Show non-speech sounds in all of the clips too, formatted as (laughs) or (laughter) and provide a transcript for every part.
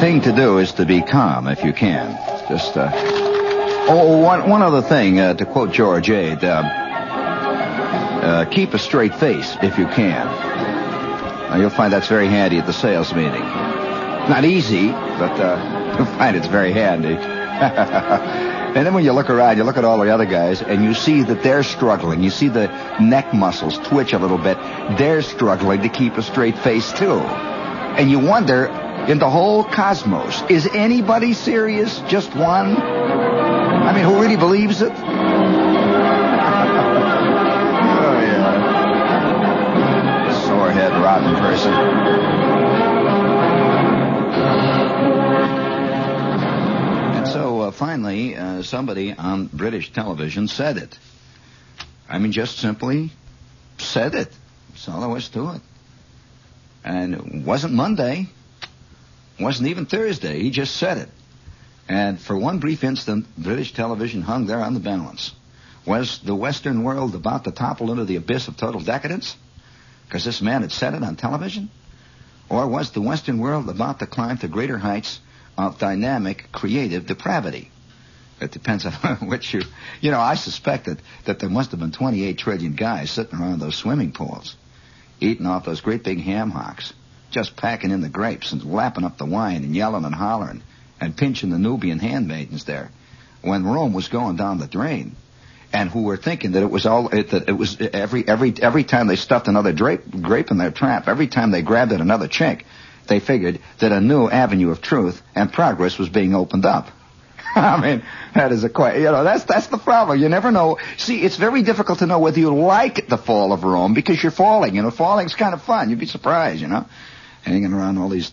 thing to do is to be calm if you can. Just, uh... Oh, one, one other thing, uh, to quote George Ade, uh, uh, keep a straight face if you can. Now, you'll find that's very handy at the sales meeting. Not easy, but uh, (laughs) you'll find it's very handy. (laughs) and then when you look around, you look at all the other guys, and you see that they're struggling. You see the neck muscles twitch a little bit. They're struggling to keep a straight face, too. And you wonder, in the whole cosmos, is anybody serious? Just one? I mean, who really believes it? (laughs) oh, yeah. Sorehead, rotten person. And so, uh, finally, uh, somebody on British television said it. I mean, just simply said it. That's all there was to it. And it wasn't Monday. Wasn't even Thursday. He just said it. And for one brief instant, British television hung there on the balance. Was the Western world about to topple into the abyss of total decadence? Because this man had said it on television? Or was the Western world about to climb to greater heights of dynamic, creative depravity? It depends on (laughs) which you... You know, I suspected that there must have been 28 trillion guys sitting around those swimming pools, eating off those great big ham hocks, just packing in the grapes and lapping up the wine and yelling and hollering and pinching the Nubian handmaidens there when Rome was going down the drain, and who were thinking that it was all it, that it was every every every time they stuffed another drape, grape in their trap, every time they grabbed at another chink, they figured that a new avenue of truth and progress was being opened up. (laughs) I mean, that is a quite, you know, that's, that's the problem. You never know. See, it's very difficult to know whether you like the fall of Rome because you're falling. You know, falling's kind of fun. You'd be surprised, you know, hanging around all these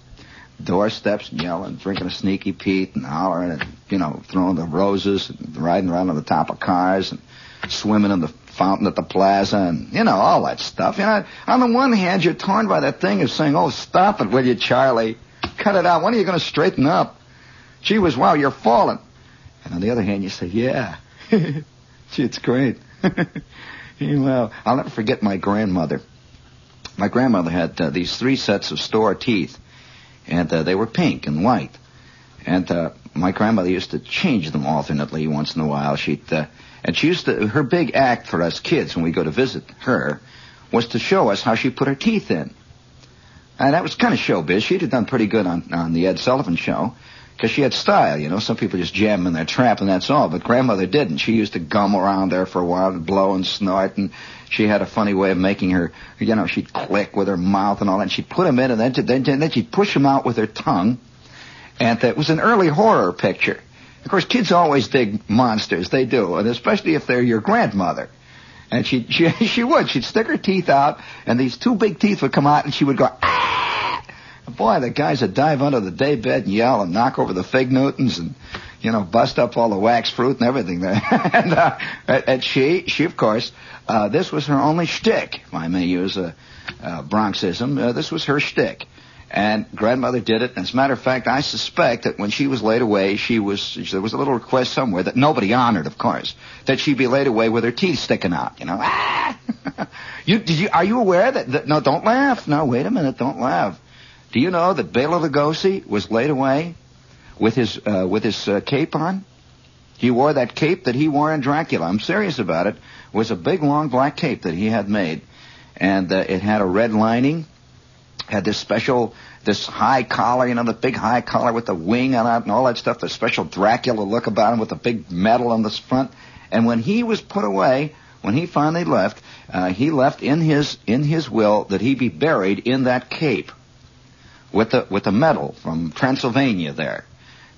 doorsteps and yelling, drinking a sneaky Pete and hollering and, you know, throwing the roses and riding around on the top of cars and swimming in the fountain at the plaza and, you know, all that stuff. You know, on the one hand, you're torn by that thing of saying, oh, stop it, will you, Charlie? Cut it out. When are you going to straighten up? Gee whiz, wow, you're falling. And on the other hand, you say, yeah. (laughs) Gee, it's great. (laughs) well, I'll never forget my grandmother. My grandmother had uh, these three sets of store teeth and uh, they were pink and white. And uh, my grandmother used to change them alternately once in a while. She'd uh, and she used to her big act for us kids when we go to visit her was to show us how she put her teeth in. And that was kind of showbiz. She'd have done pretty good on on the Ed Sullivan show because she had style. You know, some people just jam in their trap and that's all. But grandmother didn't. She used to gum around there for a while and blow and snort and she had a funny way of making her, you know, she'd click with her mouth and all that. And she'd put them in and then, then, then she'd push them out with her tongue. And that was an early horror picture. Of course, kids always dig monsters. They do. And especially if they're your grandmother. And she, (laughs) she, she would. She'd stick her teeth out and these two big teeth would come out and she would go, ah! Boy, the guys would dive under the daybed and yell and knock over the fig Newtons and, you know, bust up all the wax fruit and everything there. (laughs) and, uh, and she, she of course, uh, this was her only shtick, if I may use a, a Bronxism. Uh, this was her shtick. And grandmother did it. As a matter of fact, I suspect that when she was laid away, she was there was a little request somewhere that nobody honored, of course, that she be laid away with her teeth sticking out. You know, ah! (laughs) you did you are you aware that, that no? Don't laugh. No, wait a minute. Don't laugh. Do you know that Bela Lugosi was laid away with his uh, with his uh, cape on? He wore that cape that he wore in Dracula. I'm serious about it it was a big long black cape that he had made, and uh, it had a red lining, had this special this high collar, you know, the big high collar with the wing on it and all that stuff, the special Dracula look about him with the big medal on the front. And when he was put away, when he finally left, uh, he left in his in his will that he be buried in that cape with the with the medal from Transylvania there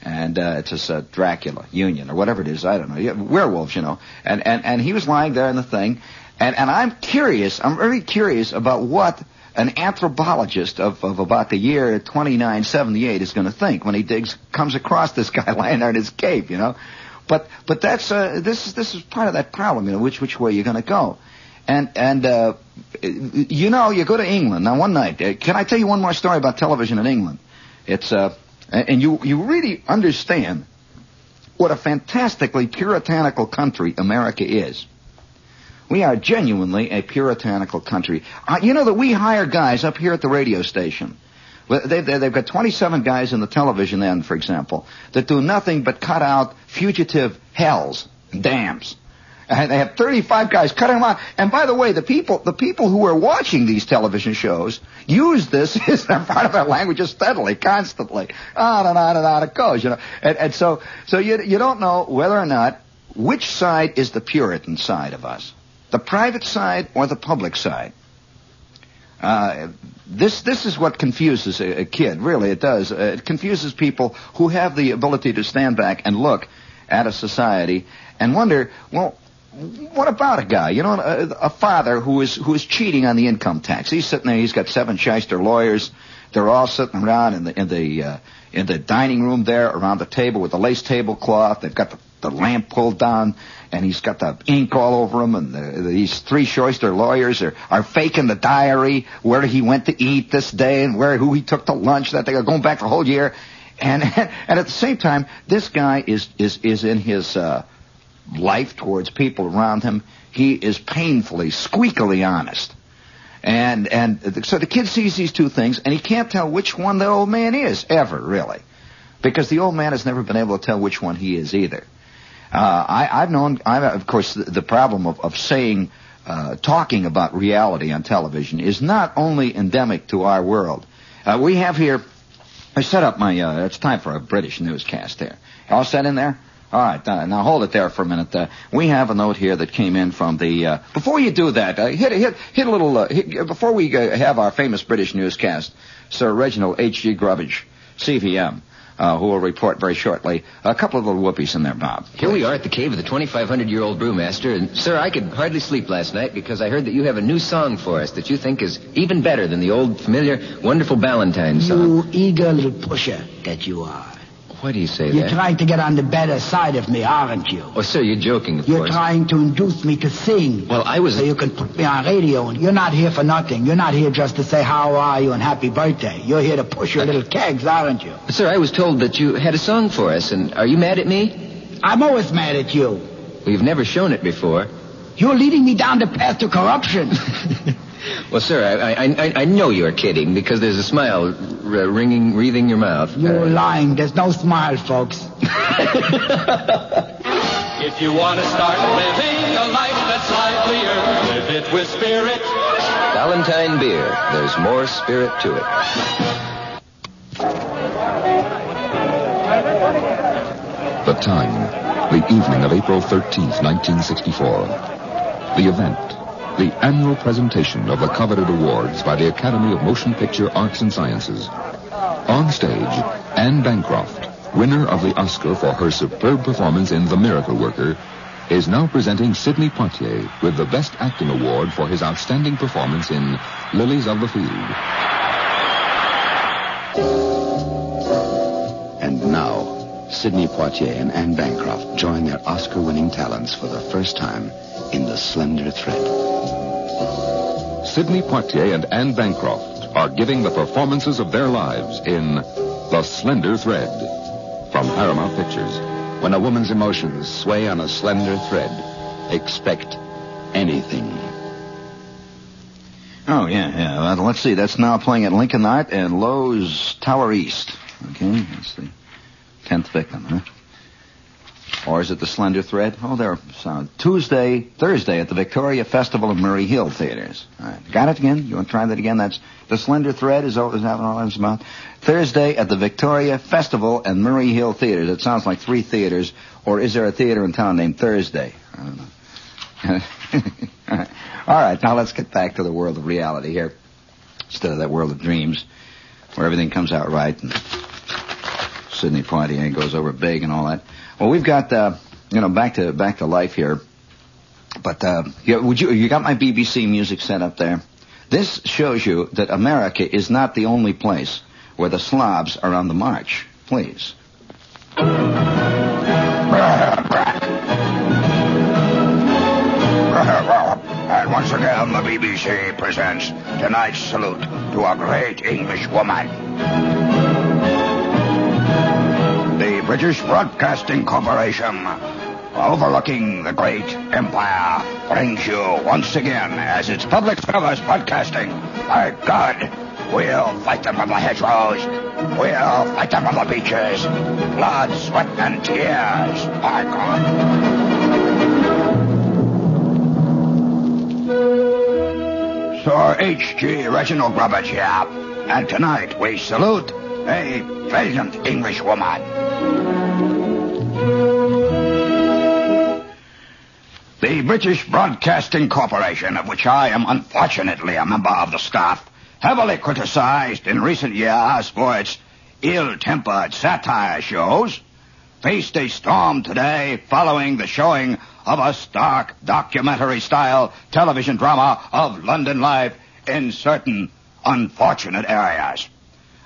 and uh, it's just uh, Dracula Union or whatever it is. I don't know. Werewolves, you know. And and and he was lying there in the thing, and and I'm curious. I'm very curious about what an anthropologist of, of about the year 2978 is going to think when he digs comes across this guy (laughs) lying there in his cave, you know. But but that's uh, this is this is part of that problem, you know. Which which way you're going to go. And and uh, you know, you go to England now. One night, uh, can I tell you one more story about television in England? It's uh, and you, you really understand what a fantastically puritanical country America is. We are genuinely a puritanical country. Uh, you know that we hire guys up here at the radio station They, they, they've got 27 guys in the television end, for example, that do nothing but cut out fugitive hells dams. And they have 35 guys cutting them out. And by the way, the people, the people who are watching these television shows use this (laughs) as a part of their language steadily, constantly. On and on and on it goes, you know. And, and so, so you, you don't know whether or not which side is the Puritan side of us. The private side or the public side. Uh, this this is what confuses a, a kid. Really, it does. Uh, it confuses people who have the ability to stand back and look at a society and wonder, well, what about a guy? You know, a, a father who is who is cheating on the income tax. He's sitting there. He's got seven shyster lawyers. They're all sitting around in the in the uh, in the dining room there around the table with the lace tablecloth. They've got the, the lamp pulled down, and he's got the ink all over him. And the, these three shyster lawyers are are faking the diary where he went to eat this day and where who he took to lunch that day. Are going back a whole year, and (laughs) and at the same time, this guy is is is in his. Uh, life towards people around him, he is painfully, squeakily honest. And and so the kid sees these two things, and he can't tell which one the old man is ever really, because the old man has never been able to tell which one he is either. Uh, I, I've known, I've, of course, the, the problem of, of saying, uh, talking about reality on television is not only endemic to our world. Uh, we have here, I set up my, uh, it's time for a British newscast here. All set in there? All right, uh, now hold it there for a minute. Uh, we have a note here that came in from the. Uh, before you do that, uh, hit hit hit a little. Uh, hit, before we uh, have our famous British newscast, Sir Reginald H. G. Grubbage, CVM, uh, who will report very shortly. A couple of little whoopies in there, Bob. Here we are at the cave of the 2,500-year-old brewmaster, and sir, I could hardly sleep last night because I heard that you have a new song for us that you think is even better than the old, familiar, wonderful Ballantine song. You eager little pusher that you are. Why do you say that? You're that? trying to get on the better side of me, aren't you? Oh, sir, you're joking, of You're course. trying to induce me to sing. Well, I was. So you can put me on radio, and you're not here for nothing. You're not here just to say how are you and happy birthday. You're here to push your little kegs, aren't you? Sir, I was told that you had a song for us, and are you mad at me? I'm always mad at you. Well, you've never shown it before. You're leading me down the path to corruption. (laughs) Well, sir, I, I, I, I know you're kidding because there's a smile r- ringing, wreathing your mouth. You're Uh, lying. There's no smile, folks. (laughs) If you want to start living a life that's livelier, live it with spirit. Ballantine beer. There's more spirit to it. The time, the evening of April 13th, 1964. The event, the annual presentation of the coveted awards by the Academy of Motion Picture Arts and Sciences. On stage, Anne Bancroft, winner of the Oscar for her superb performance in The Miracle Worker, is now presenting Sidney Poitier with the Best Acting Award for his outstanding performance in Lilies of the Field. And now, Sidney Poitier and Anne Bancroft join their Oscar-winning talents for the first time in The Slender Thread. Sidney Poitier and Anne Bancroft are giving the performances of their lives in The Slender Thread from Paramount Pictures. When a woman's emotions sway on a slender thread, expect anything. Oh yeah, yeah. Well, let's see. That's now playing at Lincoln Art and Loew's Tower East. Okay, that's the tenth victim, huh? Or is it the Slender Thread? Oh, there. So Tuesday, Thursday at the Victoria Festival of Murray Hill Theaters. All right. Got it again? You want to try that again? That's the Slender Thread. Is, that- is that all that's about? Thursday at the Victoria Festival and Murray Hill Theaters. It sounds like three theaters. Or is there a theater in town named Thursday? I don't know. (laughs) All right. All right, now let's get back to the world of reality here, instead of that world of dreams, where everything comes out right and Sidney Poitier goes over big and all that. Well, we've got uh, you know back to back to life here, but uh, yeah, would you you got my BBC music set up there? This shows you that America is not the only place where the slobs are on the march. Please. And once again, the BBC presents tonight's salute to a great English woman. British Broadcasting Corporation, overlooking the great empire, brings you once again as its public service broadcasting. My God, We'll fight them from the hedgerows. We'll fight them from the beaches. Blood, sweat, and tears. By God. Sir H.G. Reginald Grubbage here. And tonight we salute a valiant English woman. The British Broadcasting Corporation, of which I am unfortunately a member of the staff, heavily criticized in recent years for its ill-tempered satire shows, faced a storm today following the showing of a stark documentary-style television drama of London life in certain unfortunate areas.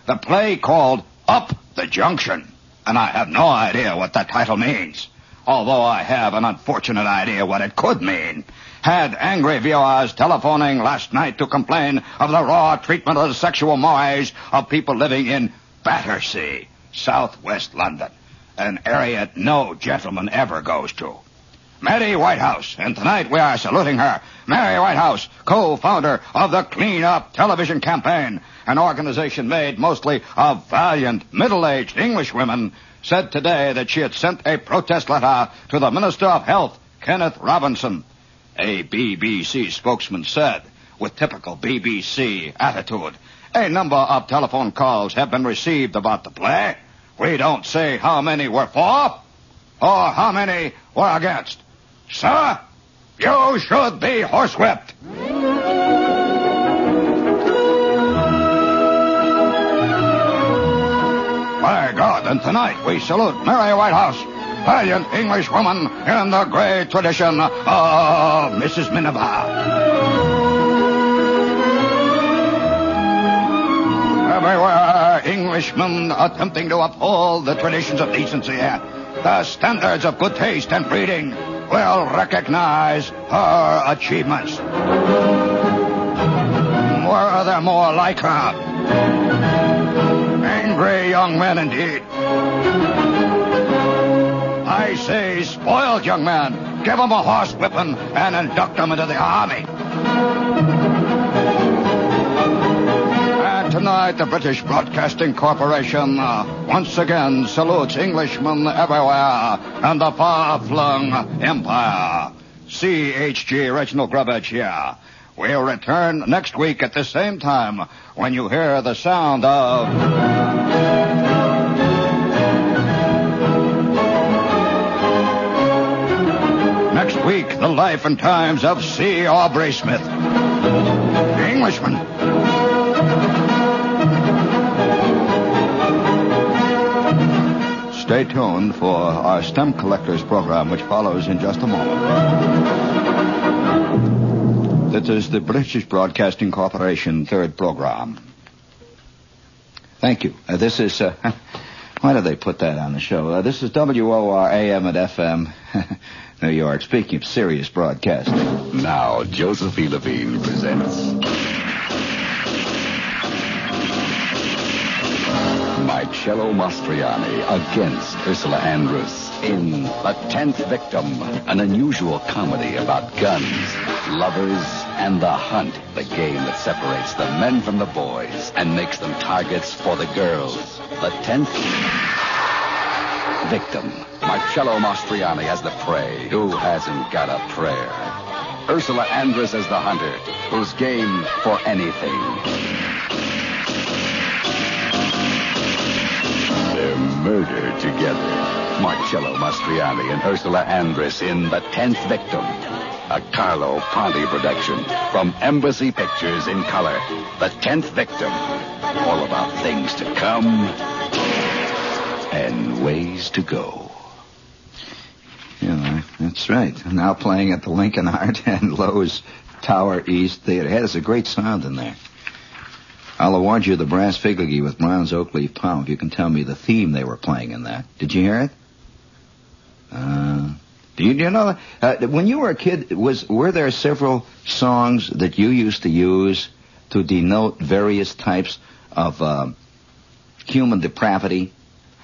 The play called Up the Junction, and I have no idea what that title means, although I have an unfortunate idea what it could mean, had angry viewers telephoning last night to complain of the raw treatment of the sexual mores of people living in Battersea, southwest London, an area no gentleman ever goes to. Mary Whitehouse, and tonight we are saluting her. Mary Whitehouse, co-founder of the Clean Up television campaign, an organization made mostly of valiant, middle-aged English women, said today that she had sent a protest letter to the Minister of Health, Kenneth Robinson. A BBC spokesman said, with typical BBC attitude, a number of telephone calls have been received about the play. We don't say how many were for or how many were against. Sir, you should be horsewhipped. And tonight we salute Mary Whitehouse, valiant English woman in the great tradition of Mrs. Miniver. Everywhere, Englishmen attempting to uphold the traditions of decency, and the standards of good taste and breeding, will recognize her achievements. Were there more like her? Angry young men indeed. I say spoiled young man, Give them a horse whipping and induct them into the army. And tonight, the British Broadcasting Corporation uh, once again salutes Englishmen everywhere and the far-flung empire. C.H.G. Reginald Grubbage here. We'll return next week at the same time when you hear the sound of... week, the life and times of C. Aubrey Smith. The Englishman. Stay tuned for our STEM Collectors program, which follows in just a moment. This is the British Broadcasting Corporation third program. Thank you. Uh, this is, uh, (laughs) why did they put that on the show? Uh, this is WOR AM and FM, (laughs) New York, speaking of serious broadcasting. Now, Joseph E. Levine presents. Marcello Mastroianni against Ursula Andress in The Tenth Victim, an unusual comedy about guns, lovers, and the hunt, the game that separates the men from the boys and makes them targets for the girls. The Tenth Victim. Marcello Mastroianni as the prey. Who hasn't got a prayer? Ursula Andress as the hunter, who's game for anything. They're murdered together. Marcello Mastroianni and Ursula Andress in The Tenth Victim. A Carlo Ponti production from Embassy Pictures in color. The Tenth Victim. All about things to come and ways to go. Yeah, that's right. Now playing at the Lincoln Art (laughs) and Loew's Tower East Theater. Hey, there's a great sound in there. I'll award you the brass figuree with Brown's oak leaf palm if you can tell me the theme they were playing in that. Did you hear it? Uh, do you, do you know uh, when you were a kid? Was were there several songs that you used to use to denote various types of uh, human depravity?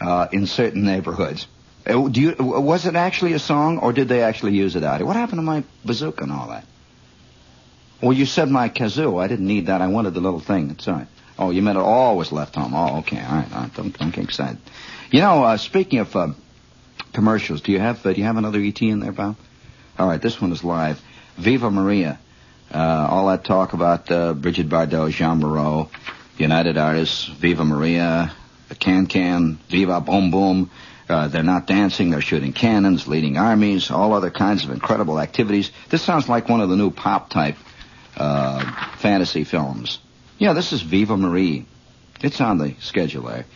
uh, in certain neighborhoods. Uh, do you, was it actually a song, or did they actually use it out? What happened to my bazooka and all that? Well, you said my kazoo. I didn't need that. I wanted the little thing. It's all right. Oh, you meant it all was left home. Oh, okay. All right. All right. Don't, don't get excited. You know, uh, speaking of uh, commercials, do you have uh, do you have another ET in there, Bob? All right. This one is live. Viva Maria. Uh, all that talk about uh, Brigitte Bardot, Jeanne Moreau, United Artists, Viva Maria, Can Can, Viva Boom Boom. Uh, they're not dancing, they're shooting cannons, leading armies, all other kinds of incredible activities. This sounds like one of the new pop type uh, fantasy films. Yeah, this is Viva Marie. It's on the schedule there.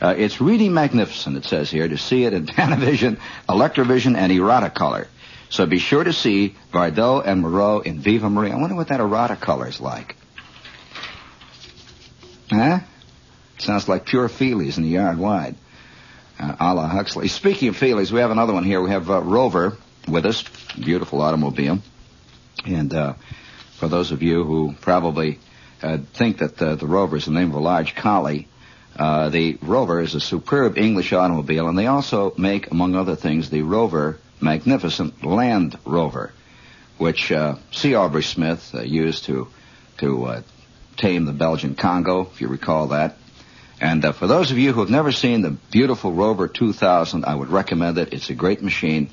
Uh, it's really magnificent, it says here, to see it in (laughs) Panavision, Electrovision, and Eroticolor. So be sure to see Bardot and Moreau in Viva Marie. I wonder what that Eroticolor is like. Huh? Sounds like pure feelies in the yard wide. Uh, a la Huxley. Speaking of feelies, we have another one here. We have uh, Rover with us. Beautiful automobile. And uh, for those of you who probably uh, think that the, the Rover is the name of a large collie, uh, the Rover is a superb English automobile, and they also make, among other things, the Rover Magnificent Land Rover, which uh, C. Aubrey Smith uh, used to to uh, tame the Belgian Congo, if you recall that. And uh, for those of you who have never seen the beautiful Rover 2000, I would recommend it. It's a great machine,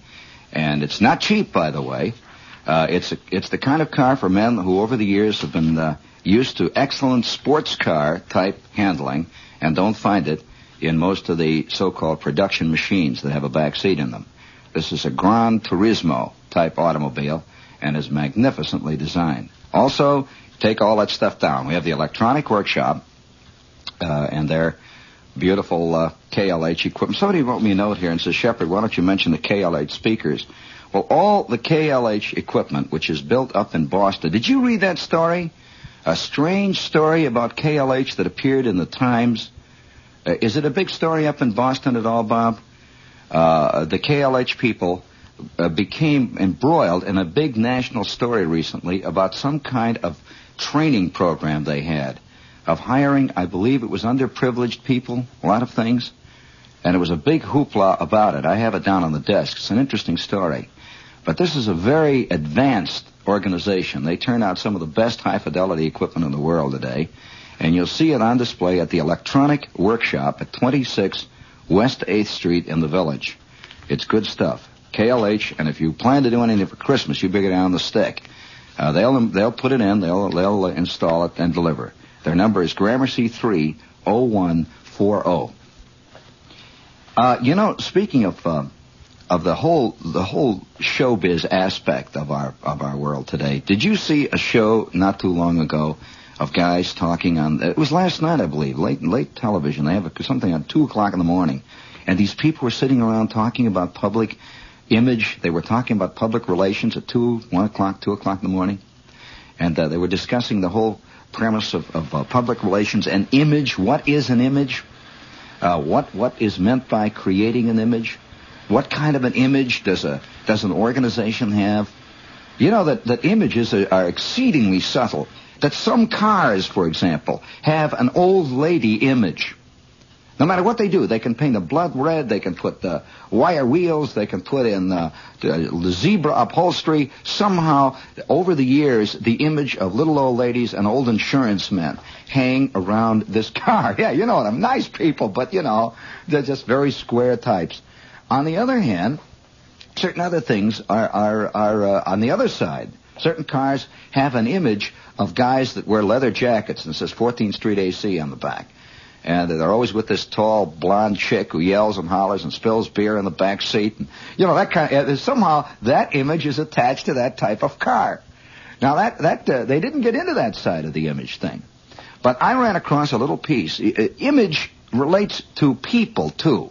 and it's not cheap, by the way. Uh, it's a, it's the kind of car for men who, over the years, have been uh, used to excellent sports car type handling and don't find it in most of the so-called production machines that have a back seat in them. This is a Gran Turismo type automobile and is magnificently designed. Also, take all that stuff down. We have the electronic workshop uh, and their beautiful uh, KLH equipment. Somebody wrote me a note here and says, Shepherd, why don't you mention the KLH speakers? Well, all the KLH equipment, which is built up in Boston. Did you read that story? A strange story about KLH that appeared in the Times. Uh, is it a big story up in Boston at all, Bob? Uh, the KLH people uh, became embroiled in a big national story recently about some kind of training program they had of hiring, I believe it was underprivileged people, a lot of things. And it was a big hoopla about it. I have it down on the desk. It's an interesting story. But this is a very advanced organization. They turn out some of the best high fidelity equipment in the world today. And you'll see it on display at the Electronic Workshop at 26 West 8th Street in the Village. It's good stuff. KLH, and if you plan to do anything for Christmas, you bring it down the stick. Uh, they'll they'll put it in, they'll they'll install it and deliver. Their number is Gramercy three oh one four oh. Uh, you know, speaking of uh, of the whole the whole showbiz aspect of our of our world today, did you see a show not too long ago of guys talking on? It was last night, I believe, late late television. They have a, something at two o'clock in the morning, and these people were sitting around talking about public image. They were talking about public relations at two, one o'clock, two o'clock in the morning, and uh, they were discussing the whole premise of, of uh, public relations an image. What is an image? Uh, what what is meant by creating an image? What kind of an image does a does an organization have? You know that, that images are, are exceedingly subtle. That some cars, for example, have an old lady image. No matter what they do, they can paint a blood red, they can put uh, wire wheels, they can put in the zebra upholstery. Somehow, over the years, the image of little old ladies and old insurance men hang around this (laughs) car. Yeah, you know? I'm nice people, but you know, they're just very square types. On the other hand, certain other things are are, are uh, on the other side. Certain cars have an image of guys that wear leather jackets and says 14th Street AC on the back and they're always with this tall blonde chick who yells and hollers and spills beer in the back seat. And, you know that kind of somehow that image is attached to that type of car. Now that that uh, they didn't get into that side of the image thing, but I ran across a little piece. Image relates to people too.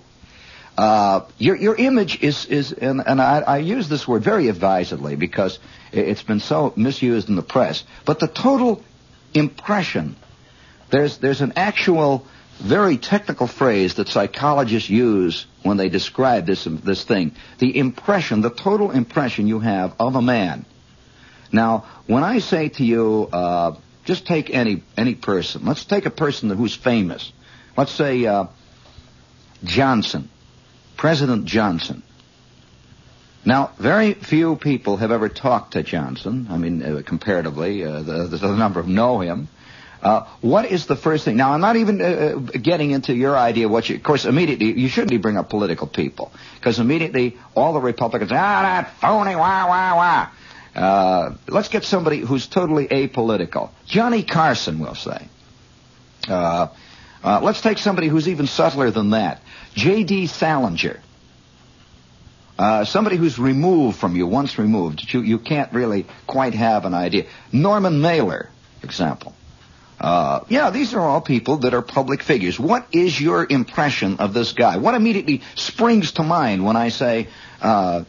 Uh, your your image is is and, and I, I use this word very advisedly because it's been so misused in the press. But the total impression There's there's an actual very technical phrase that psychologists use when they describe this this thing. The impression, the total impression you have of a man. Now, when I say to you, uh, just take any any person. Let's take a person who's famous. Let's say uh, Johnson, President Johnson. Now, very few people have ever talked to Johnson. I mean, uh, comparatively, uh, the, the number of know him. Uh, what is the first thing? Now, I'm not even uh, uh, getting into your idea. What you, of course, immediately you shouldn't be bring up political people because immediately all the Republicans, ah, that phony, wah, wah, wah. Uh, let's get somebody who's totally apolitical. Johnny Carson, we'll say. Uh, uh, let's take somebody who's even subtler than that. J.D. Salinger. Uh, somebody who's removed from you, once removed, you, you can't really quite have an idea. Norman Mailer, example. Uh, yeah, these are all people that are public figures. What is your impression of this guy? What immediately springs to mind when I say, uh,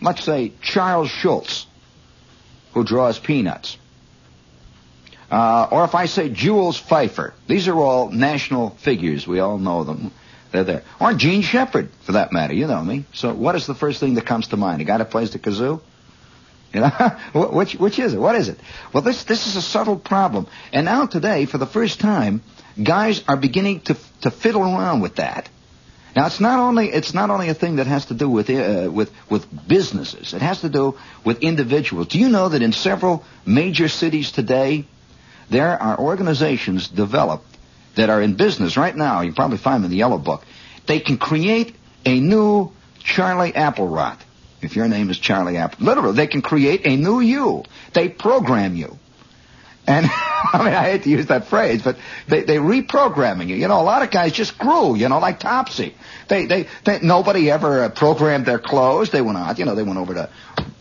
let's say, Charles Schulz, who draws peanuts? Uh, or if I say Jules Feiffer, these are all national figures. We all know them. They're there. Or Jean Shepherd, for that matter. You know me. So what is the first thing that comes to mind? A guy that plays the kazoo? You know, (laughs) which which is it? What is it? Well, this this is a subtle problem. And now today, for the first time, guys are beginning to to fiddle around with that. Now it's not only it's not only a thing that has to do with uh, with with businesses. It has to do with individuals. Do you know that in several major cities today, there are organizations developed that are in business right now. You probably find them in the Yellow Book. They can create a new Charlie Applerot. If your name is Charlie Apple, literally, they can create a new you. They program you. And (laughs) I mean, I hate to use that phrase, but they they reprogramming you. You know, a lot of guys just grew. You know, like Topsy. They they, they nobody ever programmed their clothes. They went out. You know, they went over to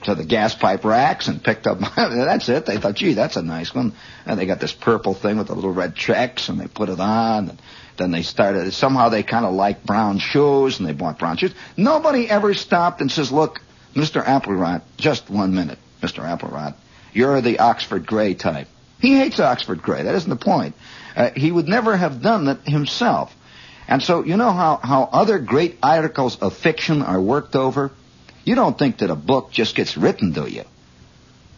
to the gas pipe racks and picked up. (laughs) that's it. They thought, gee, that's a nice one. And they got this purple thing with the little red checks, and they put it on. And then they started. Somehow they kind of liked brown shoes, and they bought brown shoes. Nobody ever stopped and says, look, Mr. Applerot, just one minute, Mr. Applerot. You're the Oxford Gray type. He hates Oxford Gray. That isn't the point. Uh, he would never have done that himself. And so, you know how, how other great articles of fiction are worked over? You don't think that a book just gets written, do you?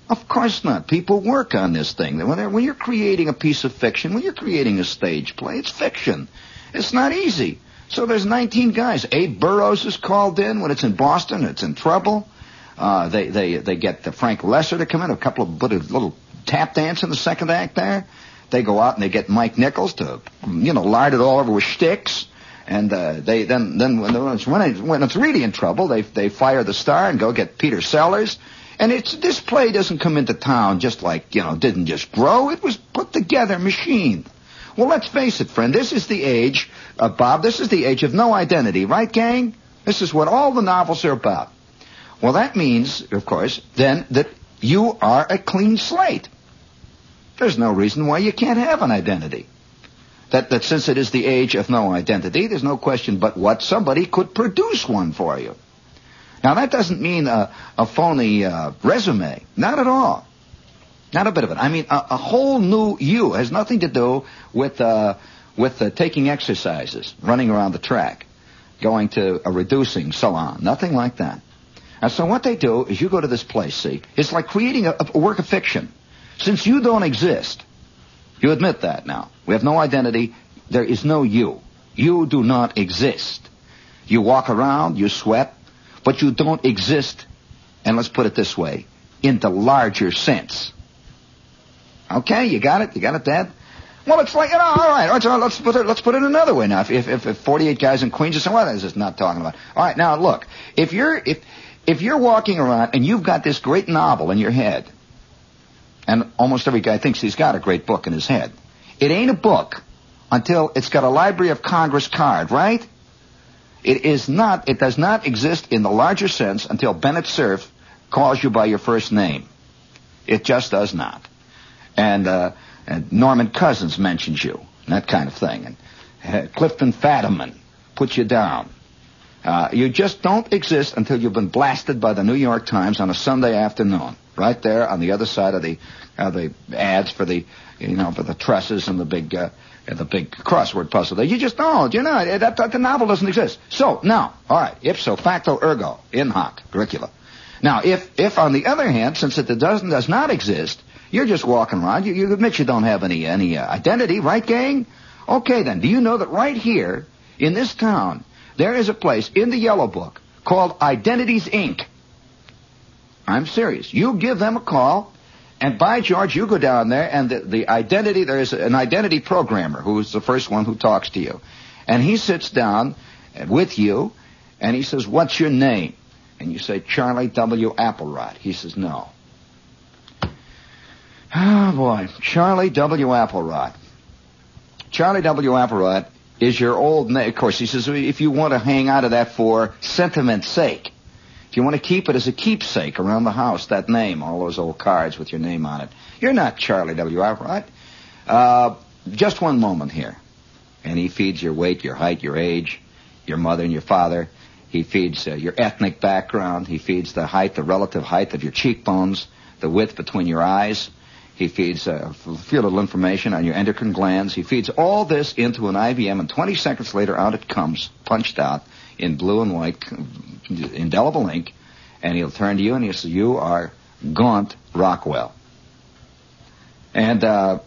Of course not. People work on this thing. When, when you're creating a piece of fiction, when you're creating a stage play, it's fiction. It's not easy. So there's 19 guys. Abe Burrows is called in when it's in Boston. It's in trouble. Uh, they they they get the Frank Loesser to come in, a couple of little tap dance in the second act there. They go out and they get Mike Nichols to, you know, lard it all over with sticks. And uh, they then then when it's, when when it's really in trouble, they they fire the star and go get Peter Sellers. And it's this play doesn't come into town just like you know didn't just grow. It was put together, machine. Well, let's face it, friend. This is the age, uh, Bob. This is the age of no identity, right, gang? This is what all the novels are about. Well, that means, of course, then that you are a clean slate. There's no reason why you can't have an identity. That, that since it is the age of no identity, there's no question but what somebody could produce one for you. Now, that doesn't mean a, a phony uh, resume. Not at all. Not a bit of it. I mean, a, a whole new you has nothing to do with, uh, with uh, taking exercises, running around the track, going to a reducing salon. Nothing like that. And so what they do is you go to this place, see, it's like creating a, a work of fiction. Since you don't exist, you admit that now. We have no identity. There is no you. You do not exist. You walk around, you sweat, but you don't exist, and let's put it this way, in the larger sense. Okay, you got it? You got it, Dad? Well, it's like, you know, all right, all right so let's put it, let's put it another way now. If, if, if 48 guys in Queens are saying, what is this not talking about? All right, now look, if you're, if, if you're walking around and you've got this great novel in your head, and almost every guy thinks he's got a great book in his head, it ain't a book until it's got a Library of Congress card, right? It is not, it does not exist in the larger sense until Bennett Cerf calls you by your first name. It just does not. And, uh, and Norman Cousins mentions you, and that kind of thing. And uh, Clifton Fadiman puts you down. Uh, you just don't exist until you've been blasted by the New York Times on a Sunday afternoon, right there on the other side of the uh, the ads for the you know for the trusses and the big uh, the big crossword puzzle there. You just don't. You know that, that the novel doesn't exist. So now, all right, ipso facto ergo in hoc curricula. Now, if if on the other hand, since it doesn't does not exist, you're just walking around. You, you admit you don't have any any uh, identity, right, gang? Okay, then. Do you know that right here in this town there is a place in the Yellow Book called Identities Inc. I'm serious. You give them a call, and by George, you go down there, and the, the identity, there is an identity programmer who is the first one who talks to you. And he sits down with you, and he says, What's your name? And you say, Charlie W. Applerod. He says, No. Oh, boy. Charlie W. Applerod. Charlie W. Applerod is your old name. Of course, he says, if you want to hang out of that for sentiment's sake, if you want to keep it as a keepsake around the house, that name, all those old cards with your name on it, you're not Charlie W. Applerod. Uh, just one moment here. And he feeds your weight, your height, your age, your mother and your father. He feeds uh, your ethnic background. He feeds the height, the relative height of your cheekbones, the width between your eyes. He feeds uh, little information on your endocrine glands. He feeds all this into an IBM, and 20 seconds later, out it comes, punched out in blue and white, indelible ink, and he'll turn to you and he'll say, "You are Gaunt Rockwell." And uh,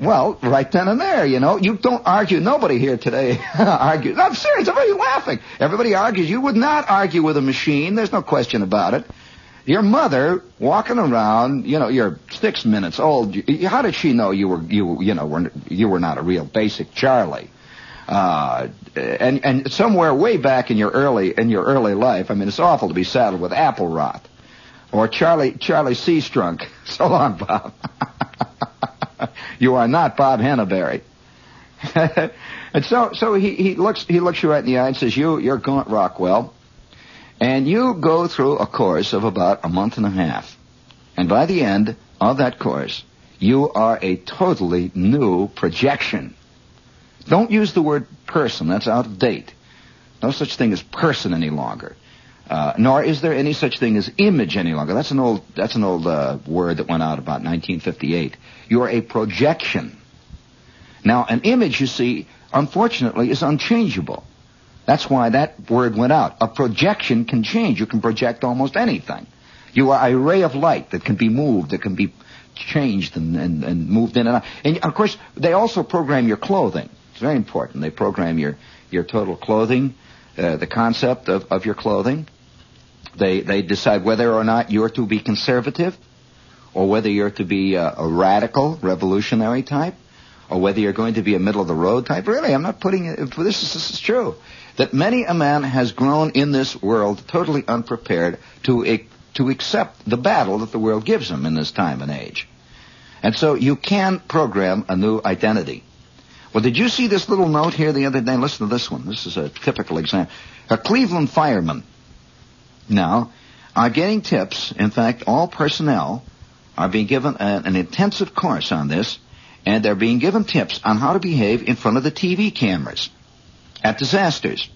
well, right then and there, you know, you don't argue. Nobody here today (laughs) argues. I'm serious. You laughing? Everybody argues. You would not argue with a machine. There's no question about it. Your mother walking around, you know, you're six minutes old. How did she know you were you you know were you were not a real basic Charlie? Uh, and and somewhere way back in your early in your early life, I mean, it's awful to be saddled with apple rot or Charlie Charlie Seastrunk. (laughs) So long, Bob. (laughs) you are not Bob Hannaberry. (laughs) and so so he, he looks he looks you right in the eye and says, "You you're Gaunt Rockwell." And you go through a course of about a month and a half. And by the end of that course, you are a totally new projection. Don't use the word person. That's out of date. No such thing as person any longer. Uh, nor is there any such thing as image any longer. That's an old, that's an old uh, word that went out about 1958. You are a projection. Now, an image, you see, unfortunately, is unchangeable. That's why that word went out. A projection can change. You can project almost anything. You are a ray of light that can be moved, that can be changed and, and, and moved in and out. And of course, they also program your clothing. It's very important. They program your, your total clothing, uh, the concept of, of your clothing. They, they decide whether or not you're to be conservative or whether you're to be a, a radical, revolutionary type or whether you're going to be a middle of the road type. Really, I'm not putting it, this is, this is true that many a man has grown in this world totally unprepared to, to accept the battle that the world gives him in this time and age. And so you can program a new identity. Well, did you see this little note here the other day? Listen to this one. This is a typical example. A Cleveland fireman now are getting tips. In fact, all personnel are being given a, an intensive course on this, and they're being given tips on how to behave in front of the TV cameras at disasters.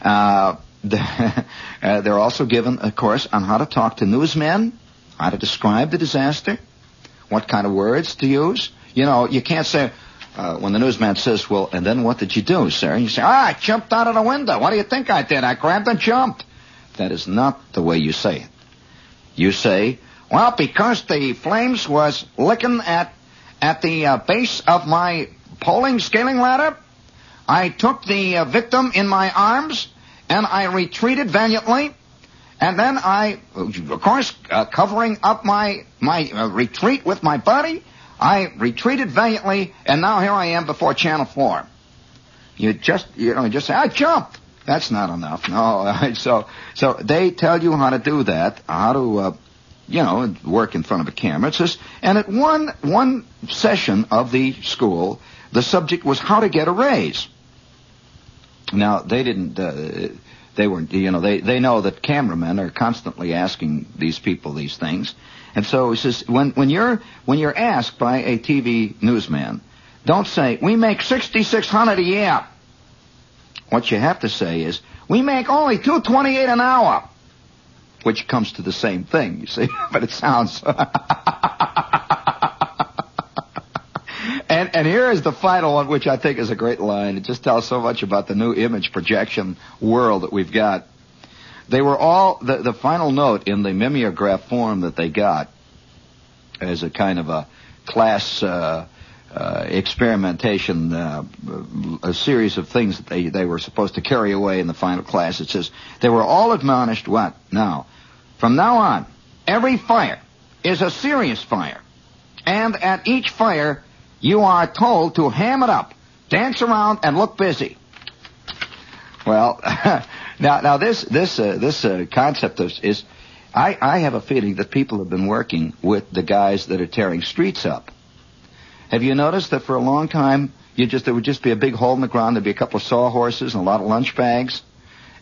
Uh, (laughs) uh, they're also given a course on how to talk to newsmen, how to describe the disaster, what kind of words to use. You know, you can't say, uh, when the newsman says, well, and then what did you do, sir? You say, ah, I jumped out of the window. What do you think I did? I grabbed and jumped. That is not the way you say it. You say, well, because the flames was licking at, at the uh, base of my polling scaling ladder, I took the uh, victim in my arms and I retreated valiantly. And then I, of course, uh, covering up my my uh, retreat with my body, I retreated valiantly, and now here I am before Channel Four. You just, you know, just say I jumped. That's not enough. No. (laughs) so, so they tell you how to do that, how to, uh, you know, work in front of a camera. And at one one session of the school, the subject was how to get a raise. Now they didn't. Uh, they weren't. You know, they they know that cameramen are constantly asking these people these things, and so he says when when you're when you're asked by a TV newsman, don't say we make sixty six hundred a year. What you have to say is we make only two twenty eight an hour, which comes to the same thing. You see, (laughs) but it sounds. (laughs) and here is the final one, which I think is a great line. It just tells so much about the new image projection world that we've got. They were all, the, the final note in the mimeograph form that they got as a kind of a class uh, uh, experimentation, uh, a series of things that they, they were supposed to carry away in the final class. It says, they were all admonished what? Now, from now on, every fire is a serious fire. And at each fire, you are told to ham it up, dance around, and look busy. Well, (laughs) now, now this this uh, this uh, concept is, I, I have a feeling that people have been working with the guys that are tearing streets up. Have you noticed that for a long time, you just there would just be a big hole in the ground, there'd be a couple of sawhorses and a lot of lunch bags,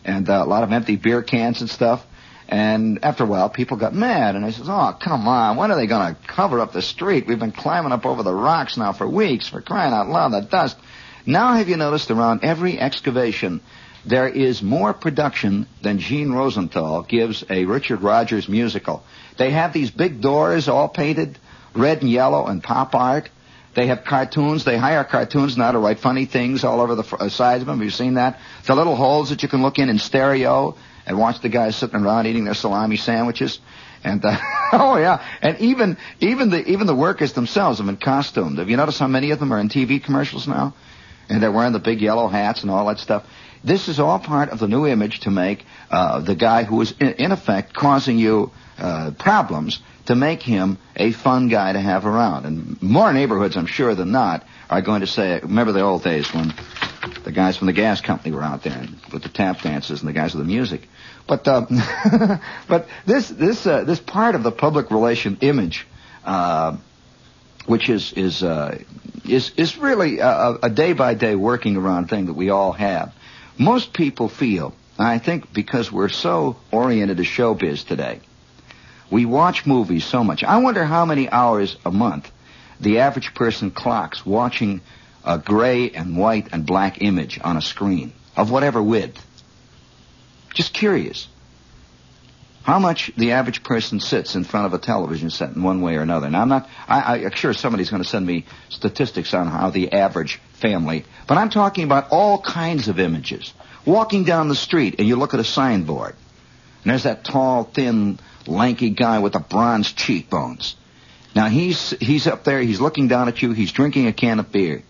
and uh, a lot of empty beer cans and stuff. And after a while, people got mad, and I says, "Oh, come on! When are they going to cover up the street? We've been climbing up over the rocks now for weeks. For crying out loud, the dust!" Now, have you noticed around every excavation, there is more production than Jean Rosenthal gives a Richard Rodgers musical. They have these big doors all painted red and yellow and pop art. They have cartoons. They hire cartoons now to write funny things all over the uh, sides of them. Have you seen that? The little holes that you can look in in stereo and watch the guys sitting around eating their salami sandwiches. And uh, (laughs) oh yeah, and even even the even the workers themselves have been costumed. Have you noticed how many of them are in TV commercials now? And they're wearing the big yellow hats and all that stuff. This is all part of the new image to make uh, the guy who is in, in effect causing you uh, problems to make him a fun guy to have around. And more neighborhoods, I'm sure than not, are going to say, remember the old days when the guys from the gas company were out there with the tap dances and the guys with the music. But uh, (laughs) but this this uh, this part of the public relation image, uh, which is is uh, is is really a day by day working around thing that we all have. Most people feel, I think, because we're so oriented to showbiz today, we watch movies so much. I wonder how many hours a month the average person clocks watching a gray and white and black image on a screen of whatever width. Just curious. How much the average person sits in front of a television set in one way or another. Now I'm not, I, I'm sure somebody's going to send me statistics on how the average family, but I'm talking about all kinds of images. Walking down the street and you look at a signboard, and there's that tall, thin, lanky guy with the bronze cheekbones. Now he's he's up there, he's looking down at you, he's drinking a can of beer,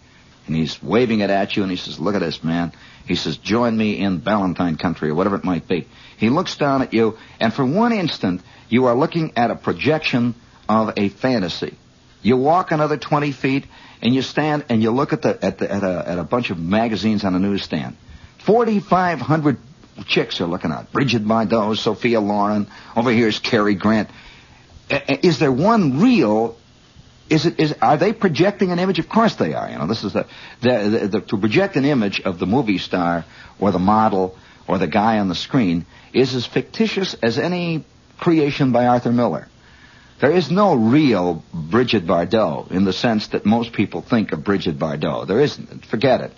and he's waving it at you, and he says, "Look at this, man." He says, "Join me in Ballantine country or whatever it might be." He looks down at you, and for one instant, you are looking at a projection of a fantasy. You walk another 20 feet, and you stand and you look at the at the at a, at a bunch of magazines on a newsstand. 4,500 chicks are looking at. Brigitte Bardot, Sophia Loren. Over here is Cary Grant. Is there one real? Is it is are they projecting an image? Of course they are. You know, this is the, the, the, the to project an image of the movie star or the model or the guy on the screen is as fictitious as any creation by Arthur Miller. There is no real Brigitte Bardot in the sense that most people think of Brigitte Bardot. There isn't. Forget it.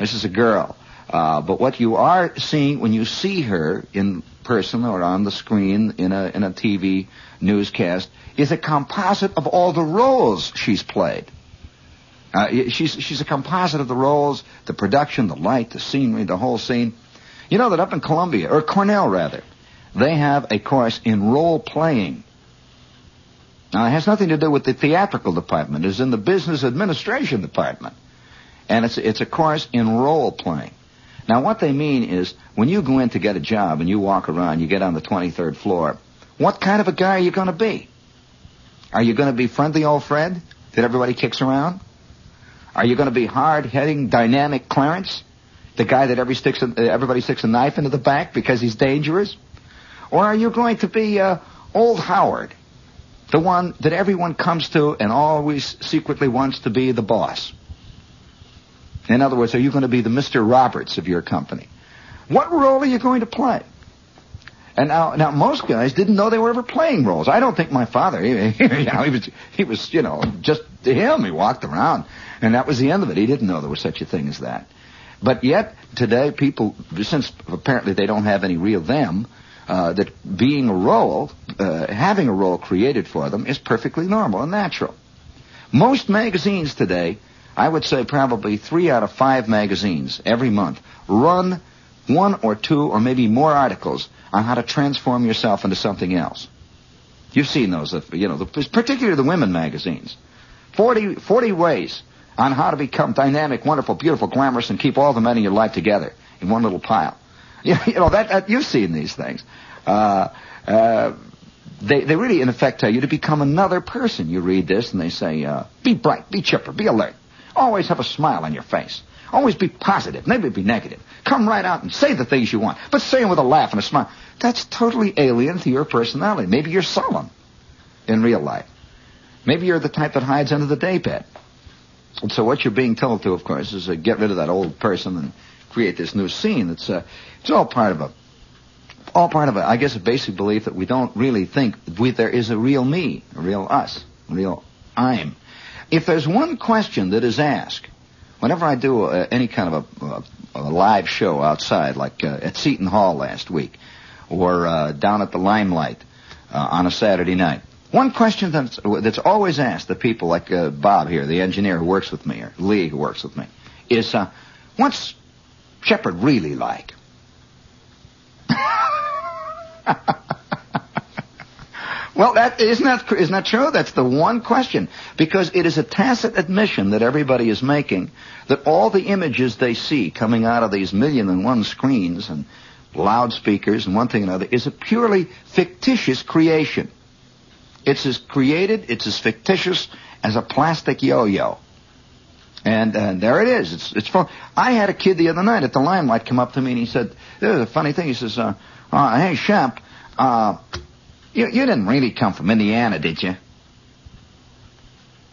This is a girl. Uh, but what you are seeing when you see her in person or on the screen in a in a TV newscast is a composite of all the roles she's played. Uh, she's she's a composite of the roles, the production, the light, the scenery, the whole scene. You know that up in Columbia or Cornell rather, they have a course in role playing. Now it has nothing to do with the theatrical department. It's in the business administration department, and it's it's a course in role playing. Now, what they mean is when you go in to get a job and you walk around, you get on the 23rd floor, what kind of a guy are you going to be? Are you going to be friendly old Fred that everybody kicks around? Are you going to be hard-heading, dynamic Clarence, the guy that every sticks everybody sticks a knife into the back because he's dangerous? Or are you going to be uh, old Howard, the one that everyone comes to and always secretly wants to be the boss? In other words, are you going to be the Mr. Roberts of your company? What role are you going to play? And now, now most guys didn't know they were ever playing roles. I don't think my father, he, (laughs) you know, he was, he was, you know, just to him, he walked around, and that was the end of it. He didn't know there was such a thing as that. But yet, today, people, since apparently they don't have any real them, uh, that being a role, uh, having a role created for them is perfectly normal and natural. Most magazines today I would say probably three out of five magazines every month run one or two or maybe more articles on how to transform yourself into something else. You've seen those, uh, you know, particularly the women magazines. 40, 40 ways on how to become dynamic, wonderful, beautiful, glamorous, and keep all the men in your life together in one little pile. You, (laughs) you know, that, that, you've seen these things. Uh, uh, they, they really, in effect, tell you to become another person. You read this and they say, uh, be bright, be chipper, be alert. Always have a smile on your face. Always be positive, never be negative. Come right out and say the things you want, but say them with a laugh and a smile. That's totally alien to your personality. Maybe you're solemn in real life. Maybe you're the type that hides under the daybed. And so what you're being told to, of course, is uh, get rid of that old person and create this new scene. It's uh, it's all part of a all part of a, I guess, a basic belief that we don't really think we, there is a real me, a real us, a real I'm. If there's one question that is asked whenever I do uh, any kind of a, a, live show outside, like uh, at Seton Hall last week, or uh, down at the Limelight uh, on a Saturday night, one question that's, that's always asked the people like Bob here, the engineer who works with me, or Lee who works with me, is, what's Shepherd really like? (laughs) well, that isn't that isn't that true? That's the one question because it is a tacit admission that everybody is making that all the images they see coming out of these million and one screens and loudspeakers and one thing and another is a purely fictitious creation. It's as created, it's as fictitious as a plastic yo-yo. And, uh, there it is. It's it's fun. I had a kid the other night at the limelight come up to me and he said, "This is a funny thing." He says, uh, uh, "Hey, Shep, uh, you you didn't really come from Indiana, did you?"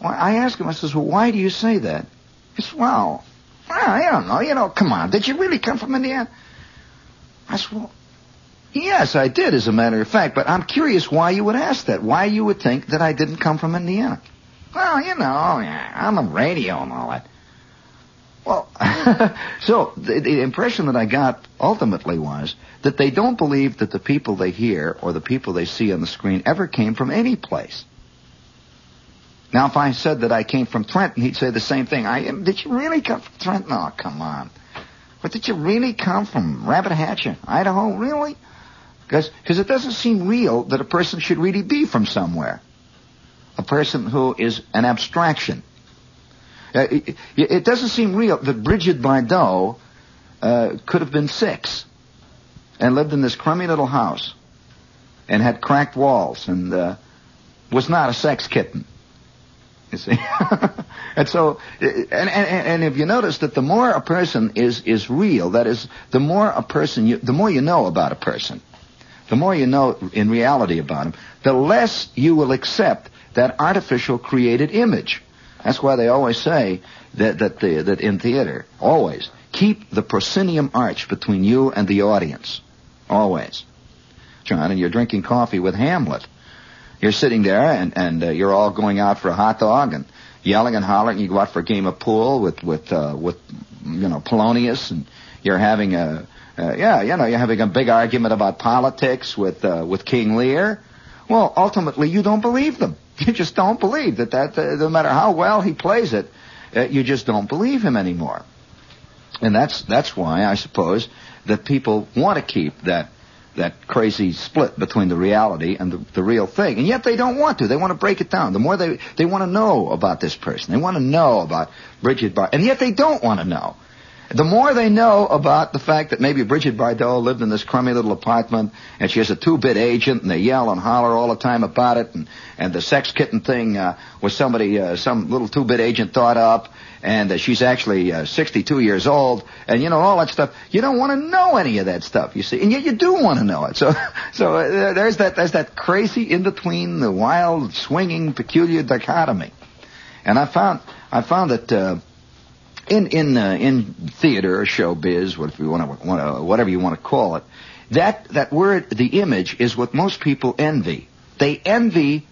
Well, I asked him. I says, "Well, why do you say that?" He says, "Well, I don't know. You know, come on. Did you really come from Indiana?" I said, "Well, Yes, I did, as a matter of fact, but I'm curious why you would ask that. Why you would think that I didn't come from Indiana. Well, you know, I'm a radio and all that. Well, (laughs) so the, the impression that I got ultimately was that they don't believe that the people they hear or the people they see on the screen ever came from any place. Now, if I said that I came from Trenton, he'd say the same thing. I um, did you really come from Trenton? Oh, come on. But did you really come from Rabbit Hatcher, Idaho? Really? Because it doesn't seem real that a person should really be from somewhere. A person who is an abstraction. Uh, it, it, doesn't seem real that Brigitte Bardot uh, could have been six and lived in this crummy little house and had cracked walls and uh, was not a sex kitten. You see, (laughs) and so, and, and and if you notice that the more a person is is real, that is, the more a person, you, the more you know about a person the more you know in reality about them, the less you will accept that artificial created image. That's why they always say that that the, that in theater, always keep the proscenium arch between you and the audience, always. John, and you're drinking coffee with Hamlet. You're sitting there and and uh, you're all going out for a hot dog and yelling and hollering. You go out for a game of pool with with uh, with you know Polonius and you're having a uh, yeah, you know, you're having a big argument about politics with uh, with King Lear. Well, ultimately, you don't believe them. You just don't believe that that uh, no matter how well he plays it, uh, you just don't believe him anymore. And that's that's why I suppose that people want to keep that that crazy split between the reality and the, the real thing. And yet they don't want to. They want to break it down. The more they they want to know about this person, they want to know about Brigitte Bar, and yet they don't want to know. The more they know about the fact that maybe Brigitte Bardot lived in this crummy little apartment and she has a two-bit agent and they yell and holler all the time about it and, and the sex kitten thing uh, was somebody, uh, some little two-bit agent thought up and uh, she's actually uh, 62 years old and you know all that stuff. You don't want to know any of that stuff, you see, and yet you do want to know it. (laughs) So, so uh, there's that there's that crazy in between, the wild, swinging, peculiar dichotomy. And I found I found that uh, in in uh, in theater or showbiz, whatever you want to whatever you want to call it, that that word, the image, is what most people envy. They envy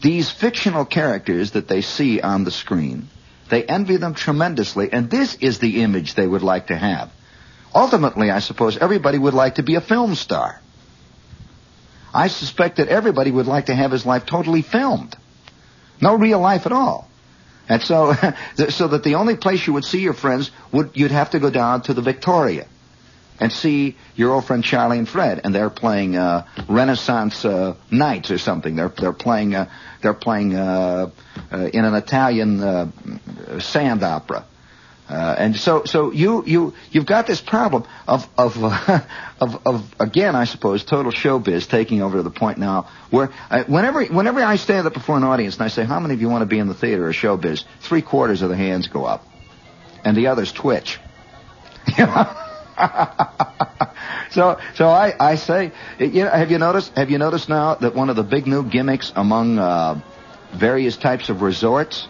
these fictional characters that they see on the screen. They envy them tremendously, and this is the image they would like to have. Ultimately, I suppose everybody would like to be a film star. I suspect that everybody would like to have his life totally filmed. No real life at all. And so, (laughs) so that the only place you would see your friends would you'd have to go down to the Victoria, and see your old friend Charlie and Fred, and they're playing uh, Renaissance uh, Knights or something. They're they're playing uh, they're playing uh, uh, in an Italian uh, sand opera. Uh, and so, so you you you've got this problem of of, uh, (laughs) of of again, I suppose, total showbiz taking over to the point now where uh, whenever whenever I stand up before an audience and I say, "How many of you want to be in the theater or showbiz?" Three quarters of the hands go up, and the others twitch. (laughs) (laughs) So so I I say, you know, have you noticed have you noticed now that one of the big new gimmicks among uh, various types of resorts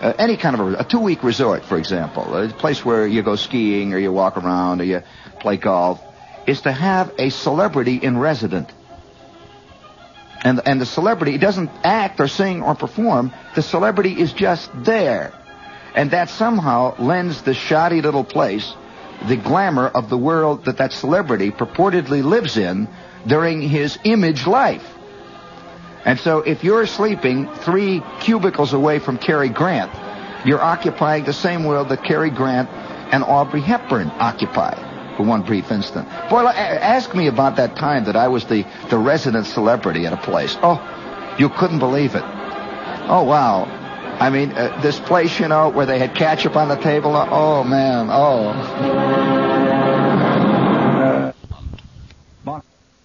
uh, any kind of a, a two-week resort, for example, a place where you go skiing or you walk around or you play golf, is to have a celebrity in resident. And and the celebrity doesn't act or sing or perform. The celebrity is just there, and that somehow lends the shoddy little place the glamour of the world that that celebrity purportedly lives in during his image life. And so if you're sleeping three cubicles away from Cary Grant, you're occupying the same world that Cary Grant and Audrey Hepburn occupy for one brief instant. Boy, ask me about that time that I was the, the resident celebrity at a place. Oh, you couldn't believe it. Oh, wow. I mean, uh, this place, you know, where they had ketchup on the table. Oh, man. Oh.